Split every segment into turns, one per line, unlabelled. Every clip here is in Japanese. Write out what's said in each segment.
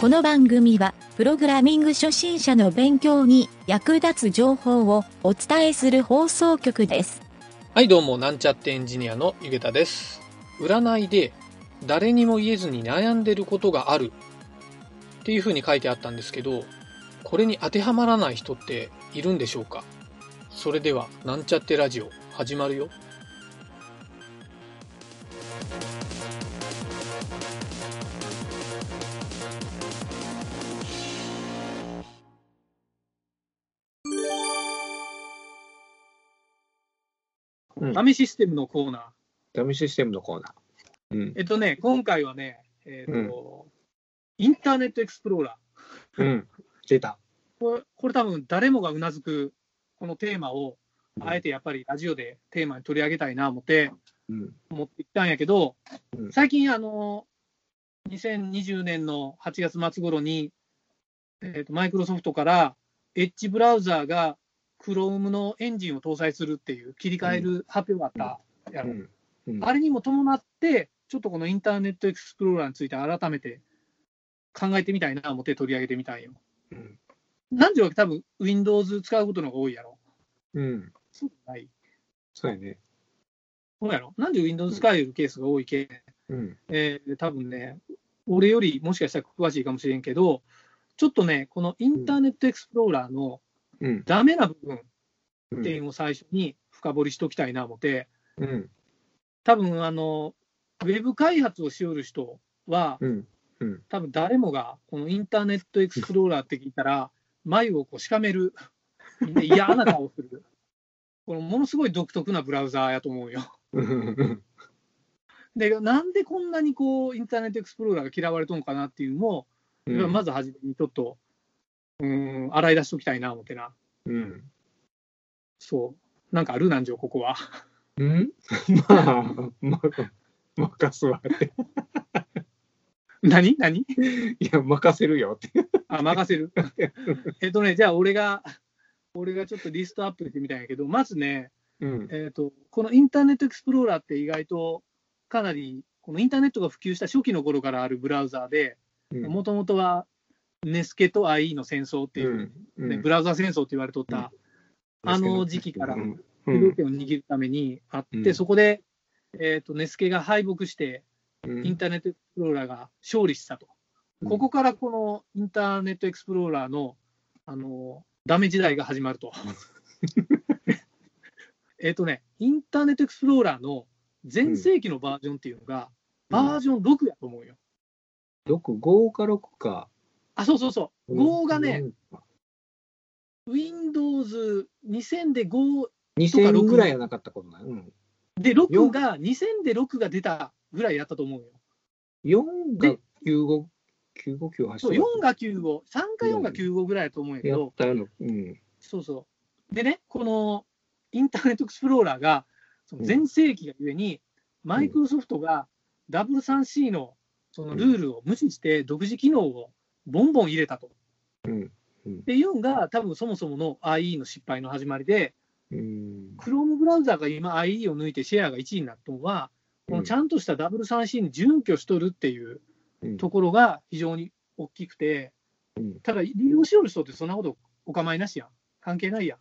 この番組は、プログラミング初心者の勉強に役立つ情報をお伝えする放送局です。
はい、どうも、なんちゃってエンジニアのゆげたです。占いで、誰にも言えずに悩んでることがあるっていう風に書いてあったんですけど、これに当てはまらない人っているんでしょうか？それでは、なんちゃってラジオ、始まるよ。
ダシステムのコーナー。
ダミシステムのコーナー。うん。
えっとね、今回はね、えっ、と、インターネットエクスプローラー。
うん。出た。
これ、これ多分誰もがうなずく、このテーマを、
うん
あえてやっぱりラジオでテーマに取り上げたいな思って、
うん。
持ってきたんやけど、
うん
最近、あの、2020年の8月末頃に、えっ、と、マイクロソフトから、エッジブラウザーが Chrome のエンジンを搭載するっていう切り替える発表があったやろ。
うん。うん。
あれにも伴って、ちょっとこのインターネットエクスプローラーについて改めて考えてみたいなと思って取り上げてみたいよ。
うん
なんでわけ多分 Windows 使うことの方が多いやろ。
うん。
そうない。
そうやね。
そうやろ。なんで Windows 使えるケースが多いけ、
うん。
えー、多分ね、俺よりもしかしたら詳しいかもしれんけど、ちょっとね、このインターネットエクスプローラーの
うん。
ダメな部分
うん。
点を最初に深掘りしておきたいな思って、
うん。
多分あの、ウェブ開発をしよる人は、
うん。うん。
多分誰もがこのインターネットエクスプローラーって聞いたら、眉をこうしかめる、みんな嫌な顔する。このものすごい独特なブラウザーやと思うよ。
うん。
で、なんでこんなにこうインターネットエクスプローラーが嫌われとんかなっていうのを、
うん。
まず初めにちょっと、洗い出しておきたいな思ってな。
うん。
そう。なんかあるなんじょ、ここは。
うん？まあ、まあ、任すわって。
何？何？
いや、任せるよって。
あ、任せる？えっとね、じゃあ俺が、俺がちょっとリストアップしてみたんやけど、まずね、
うん。
えー、とこのインターネットエクスプローラーって意外とかなりこのインターネットが普及した初期の頃からあるブラウザーで、もともとはネスケと IE の戦争っていう、
うん。
ねブラウザー戦争って言われとった、あの時期から
うん。
主導権を握るためにあって、
うん
そこで、えー、とネスケが敗北して、
うん
インターネットエクスプローラーが勝利したと。
うん
ここからこのインターネットエクスプローラーのあのダメ時代が始まると。えっとね、インターネットエクスプローラーの全盛期のバージョンっていうのが、バージョン6やと思うよ。
6、5か6か。
あ、そうそうそう。5がね、
うん、
Windows 2000で5
2000ぐらいはなかったことない。うん。
で、6が2000で6が出たぐらいやったと思うよ。
4が95、9598
そう、4が95、3か4が95ぐらいやと思うんやけ
や
ど、
ったの。うん。
そうそう。でね、このインターネットエクスプローラーが、その全盛期がゆえに、マイクロソフトが W3C のそのルールを無視して、独自機能をボンボン入れたと。
うん。
っていうのが、多分そもそもの IE の失敗の始まりで、
うん。
Chrome ブラウザーが今 IE を抜いてシェアが1位になったのは、このちゃんとした W3C に準拠しとるっていう
うん
ところが非常に大きくて、
うん
ただ利用しよる人ってそんなことお構いなしやん。関係ないやん。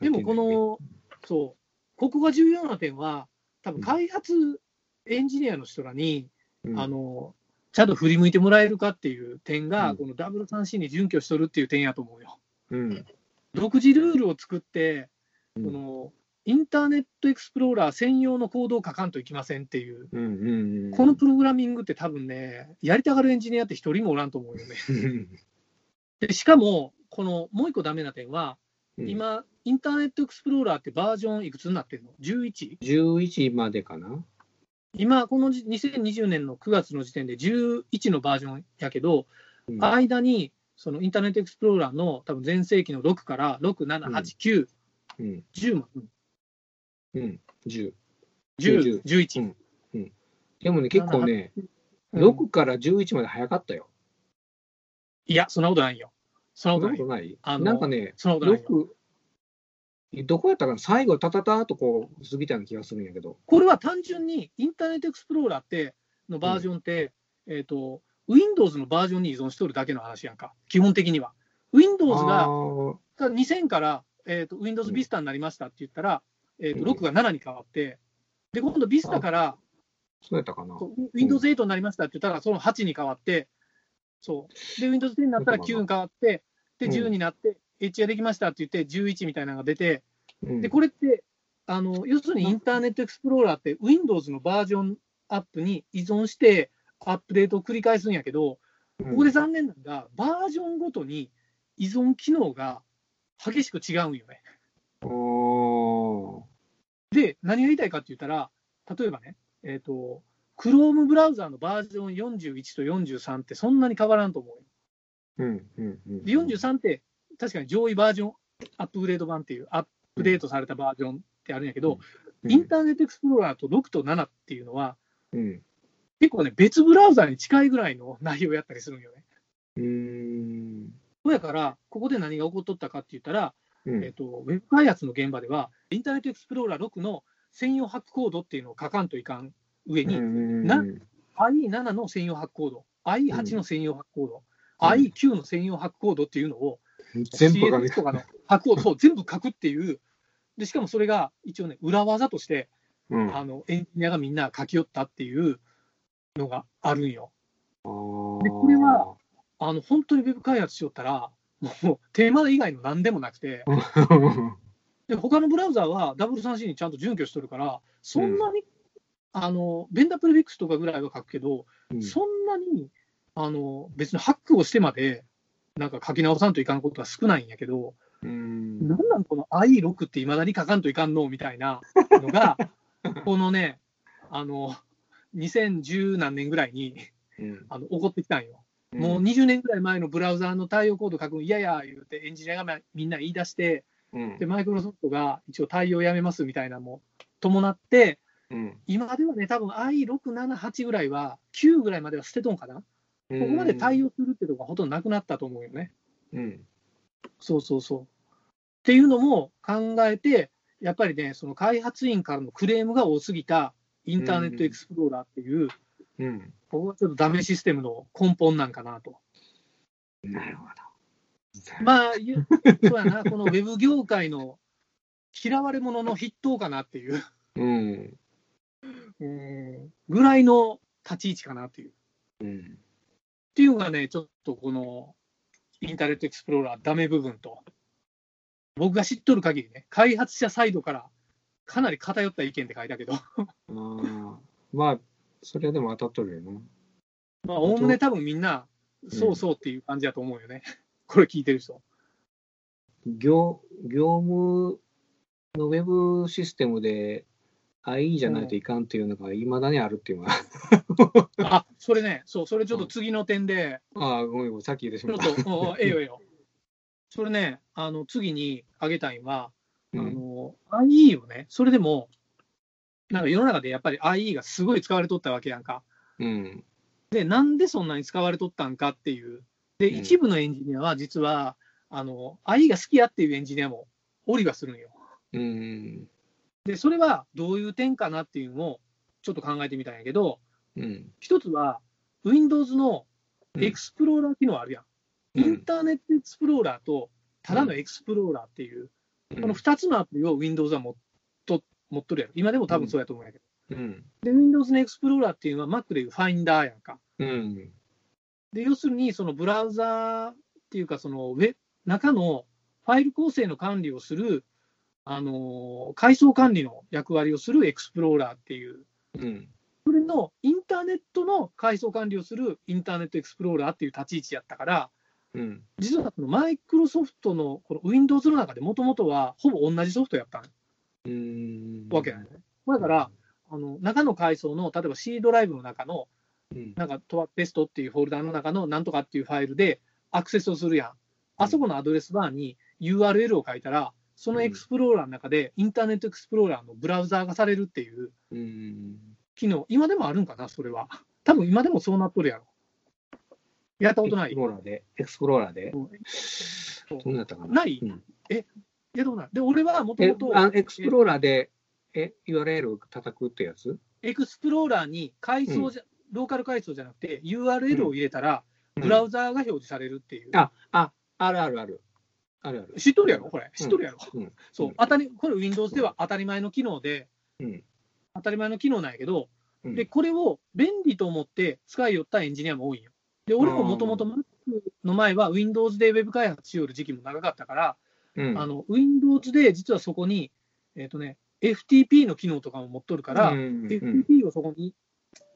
でもこの、そう、ここが重要な点は、多分開発エンジニアの人らに、
うん
あの、ちゃんと振り向いてもらえるかっていう点が、
うん
この W3C に準拠しとるっていう点やと思うよ。
うん。
独自ルールを作って、
うん
このインターネットエクスプローラー専用のコードを書かんといけませんっていう、
うんうんうん。
このプログラミングって多分ね、やりたがるエンジニアって一人もおらんと思うよね。
うん
でしかも、このもう一個ダメな点は、
うん、
今、インターネットエクスプローラーってバージョンいくつになってるの ?11?
11までかな。
今、このじ2020年の9月の時点で11のバージョンやけど、
うん
間にそのインターネットエクスプローラーの多分全盛期の6から6、7、8、9、
うん。
10も、
うん。10。
10、11。
でもね、結構ね、
うん
6から11まで早かったよ。
いや、そんなことないよ。そんな
そ
ことない。
んない
あの
なんかね、
そんなことないよ。
6、どこやったかな？最後、タタターっとこう、過ぎたような気がするんやけど。
これは単純にインターネットエクスプローラーってのバージョンって、えっ、と、Windows のバージョンに依存しとるだけの話やんか、基本的には。Windows が
あー
2000から、えー、と Windows Vista になりましたって言ったら、えー、と
うん
6が7に変わって、で今度 Vista から
そうやったかな。
Windows 8になりましたって言ったら、その8に変わって、そうで Windows 10になったら9に変わって、で
うん
10になって、H ができましたって言って、11みたいなのが出て、
うん
でこれってあの、要するにインターネットエクスプローラーって Windows のバージョンアップに依存して、アップデートを繰り返すんやけど、ここで残念なのが、バージョンごとに依存機能が激しく違うんよね。で、何が言いたいかって言ったら、例えばね、えっ、と、Chrome ブラウザーのバージョン41と43ってそんなに変わらんと思うよ。
うんうんうん
で、43って確かに上位バージョンアップグレード版っていう、アップデートされたバージョンってあるんやけど、インターネットエクスプローラーと6と7っていうのは、
うん。
結構ね、別ブラウザーに近いぐらいの内容やったりするんよね。
うーん。
そうやから、ここで何が起こっとったかって言ったら、
うん。
えっと、ウェブ開発の現場では、インターネットエクスプローラー6の専用ハックコードっていうのを書かんといかん上に、な IE7 の専用ハックコード、IE8 の専用ハックコード、
うん。
IE9 の専用ハックコードっていうのを、
全部が
CSS とかのハックコードを全部書くっていう、でしかもそれが一応ね、裏技として、
うん。
あのエンジニアがみんな書き寄ったっていうのがあるんよ。でこれはあの本当にウェブ開発しよったら、もうテーマ以外の何でもなくて、で他のブラウザーは W3C にちゃんと準拠しとるから、そんなに、あのベンダープレフィックスとかぐらいは書くけど、
うん。
そんなにあの別にハックをしてまで、なんか書き直さんといかんことは少ないんやけど、
うん。
なんなんこの IE6 っていまだに書かんといかんのみたいなのが、このね、あの2010何年ぐらいに
うん。
あの起こってきたんよ。もう20年ぐらい前のブラウザーの対応コード書くの嫌や言うて、エンジニアがみんな言い出して、
うん。
で、マイクロソフトが一応対応やめますみたいなのも伴って、
うん。
今ではね、多分 i6、7、8ぐらいは、9ぐらいまでは捨てとんかな、ここまで対応するってとこがほとんどなくなったと思うよね。
うん
そうそうそう。っていうのも考えて、やっぱりね、その開発員からのクレームが多すぎたインターネットエクスプローラーっていう、
うん
ここはちょっとダメシステムの根本なんかなと。
なるほど。
まあ、ゆそうやな、このウェブ業界の嫌われ者の筆頭かなっていう、
うん
うんぐらいの立ち位置かなっていう。
うん
っていうのがね、ちょっとこのインターネットエクスプローラーダメ部分と、僕が知っとる限りね、開発者サイドからかなり偏った意見って書いたけど、
あーまあ、それはでも当たっとるよな。
まあ、おおむね多分みんな、そうそうっていう感じだと思うよね。これ聞いてる人。
業業務のウェブシステムで IE じゃないといかんっていうのがいまだにあるっていうのは、
あ、それね、そう、それちょっと次の点で、
ああ、ごめんごめん、さっき言ってし
ちょっ
まった。
と、おお ええよええよ。それね、あの、次に挙げたいのは、あ
うん
の、IE をね、それでも、なんか世の中でやっぱり IE がすごい使われとったわけやんか。
うん。
で、なんでそんなに使われとったんかっていう。で、
うん
一部のエンジニアは実は、あの、IE が好きやっていうエンジニアもおりはするんよ。
うん。
で、それはどういう点かなっていうのをちょっと考えてみたんやけど、
うん。
一つは Windows の
うん
エクスプローラー機能あるやん。インターネットエクスプローラーと、ただのエクスプローラーっていう、この2つのアプリを Windows は持っと持っとるやろ。今でも多分そうやと思うんやけど。
うん。
で、Windows のエクスプローラーっていうのは Mac でいう Finder やんか。
うん。
で、要するに、そのブラウザーっていうか、そのウェ中のファイル構成の管理をする、あのー階層管理の役割をするエクスプローラーっていう、
うん。
それのインターネットの階層管理をするインターネットエクスプローラーっていう立ち位置やったから、
うん。
実はこのマイクロソフトのこの Windows の中でもともとはほぼ同じソフトやった
うん。
わけなんだよね。だから、あの中の階層の、例えば C ドライブの中の、
うん。
なんかトテストっていうフォルダの中のなんとかっていうファイルでアクセスをするやん。あそこのアドレスバーに URL を書いたら、そのエクスプローラーの中でインターネットエクスプローラーのブラウザーがされるっていう
うん。
機能、今でもあるんかな、それは。多分今でもそうなっとるやろ。やったことない
エクスプ。ローラーで？エクスプローラーで？
うん
どんなやったかな？
ない
うん
え、やったことない。で、俺はもと
え
もと
あエクスプローラーで、え、URL を叩くってやつ？
エクスプローラーに階層じゃ、ローカル階層じゃなくて、URL を入れたら、
うん
ブラウザーが表示されるっていう。
あ、あ、あるあるある。あるある。
知っとるやろ？これ。知っとるやろ、
うん
そう
うん、
当たり、これ Windows では当たり前の機能で、
うん。
当たり前の機能なんやけど、
うん
で、これを便利と思って使いよったエンジニアも多いんよ。で、俺ももともと Mac の前は Windows で Web 開発しよる時期も長かったから、
うん。
あの Windows で実はそこに、えっ、とね、FTP の機能とかも持っとるから、
うんうん
FTP をそこに、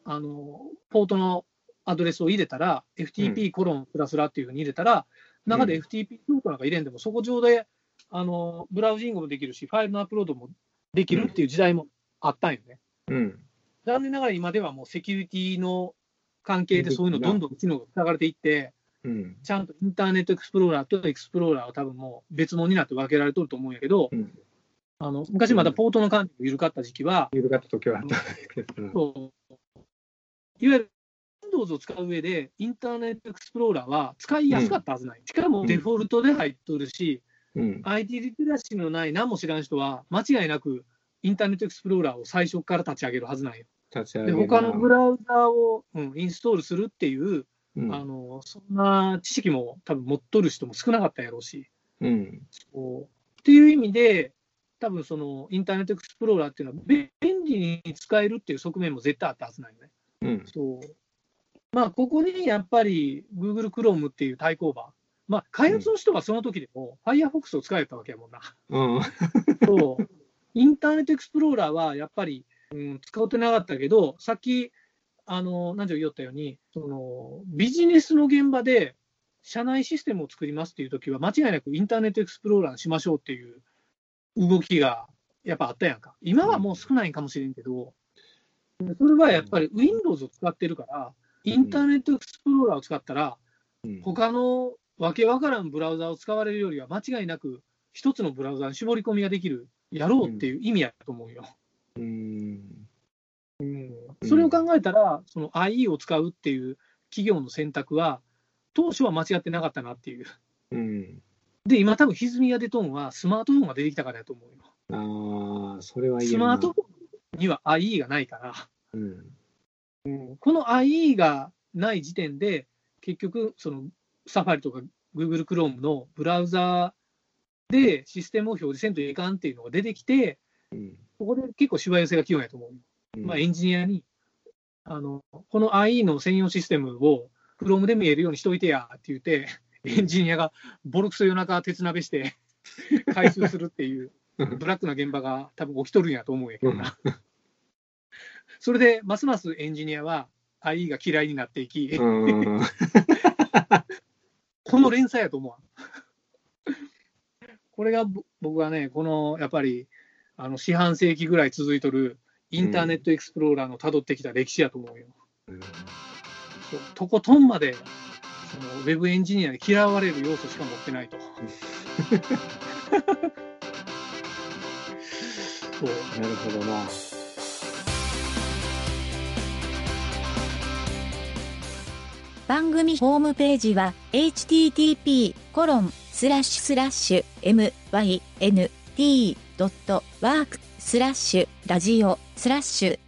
あの、ポートのアドレスを入れたら、FTP コロンスラスラっていうふうに入れたら、中で FTP ノートなんか入れんでも、そこ上で、あの、ブラウジングもできるし、ファイルのアップロードもできるっていう時代もあったんよね。
うん。
残念ながら今ではもうセキュリティの関係でそういうのどんどん機能が塞がれていって、
うん。
ちゃんとインターネットエクスプローラーとエクスプローラーは多分もう別物になって分けられとると思うんやけど、
うん。
あの昔まだポートの管理が緩かった時期は、
緩かった時はあったんですけど。
そういわゆる Windows を使う上で、インターネットエクスプローラーは使いやすかったはずない。しかもデフォルトで入っとるし、
うん。
IT リテラシーのない何も知らん人は、間違いなくインターネットエクスプローラーを最初から立ち上げるはずなんよ。で、
立ち上げ
他のブラウザーを、うん、インストールするっていう、
うん
あの、そんな知識も多分持っとる人も少なかったやろうし。
うん。
そうっていう意味で、多分そのインターネットエクスプローラーっていうのは便利に使えるっていう側面も絶対あったはずなんよね。
うん。
そう。まあ、ここにやっぱり Google Chrome っていう対抗馬。まあ、開発の人はその時でも Firefox を使えたわけやもんな。
うん。
そう。インターネットエクスプローラーはやっぱり、うん、使ってなかったけど、さっき、あの、何時言ったように、その、ビジネスの現場で、社内システムを作りますっていう時は、間違いなくインターネットエクスプローラーにしましょうっていう動きがやっぱあったやんか。今はもう少ないんかもしれんけど、それはやっぱり Windows を使ってるから、インターネットエクスプローラーを使ったら、
うん
他のわけわからんブラウザを使われるよりは、間違いなく一つのブラウザに絞り込みができる、やろうっていう意味やと思うよ。
うん。
それを考えたら、その IE を使うっていう企業の選択は、当初は間違ってなかったなっていう。
うん。
で、今多分歪みが出とんは、スマートフォンが出てきたからやと思うよ。
ああ、それは
スマートフォンには IE がないから、
うん。
この IE がない時点で、結局、そのサファリとか Google Chrome のブラウザでシステムを表示せんといかんっていうのが出てきて、
うん。
ここで結構しわ寄せが器用やと思うよ。まあ、エンジニアに、あの、この IE の専用システムを Chrome で見えるようにしといてやって言って、エンジニアがボロクソ夜中鉄鍋して回収するっていうブラックな現場が多分起きとるんやと思うんやけどな。それで、ますますエンジニアは IE が嫌いになっていき、
うん。
この連鎖やと思うわ。これがぼ僕はね、このやっぱりあの四半世紀ぐらい続いとるインターネットエクスプローラーの辿ってきた歴史やと思うよ。そうとことんまでそのウェブエンジニアに嫌われる要素しか持ってないと。そう
なるほどな。
番組ホームページは http コロンスラッシュスラッシュ mynt.work スラッシュラジオスラッシュ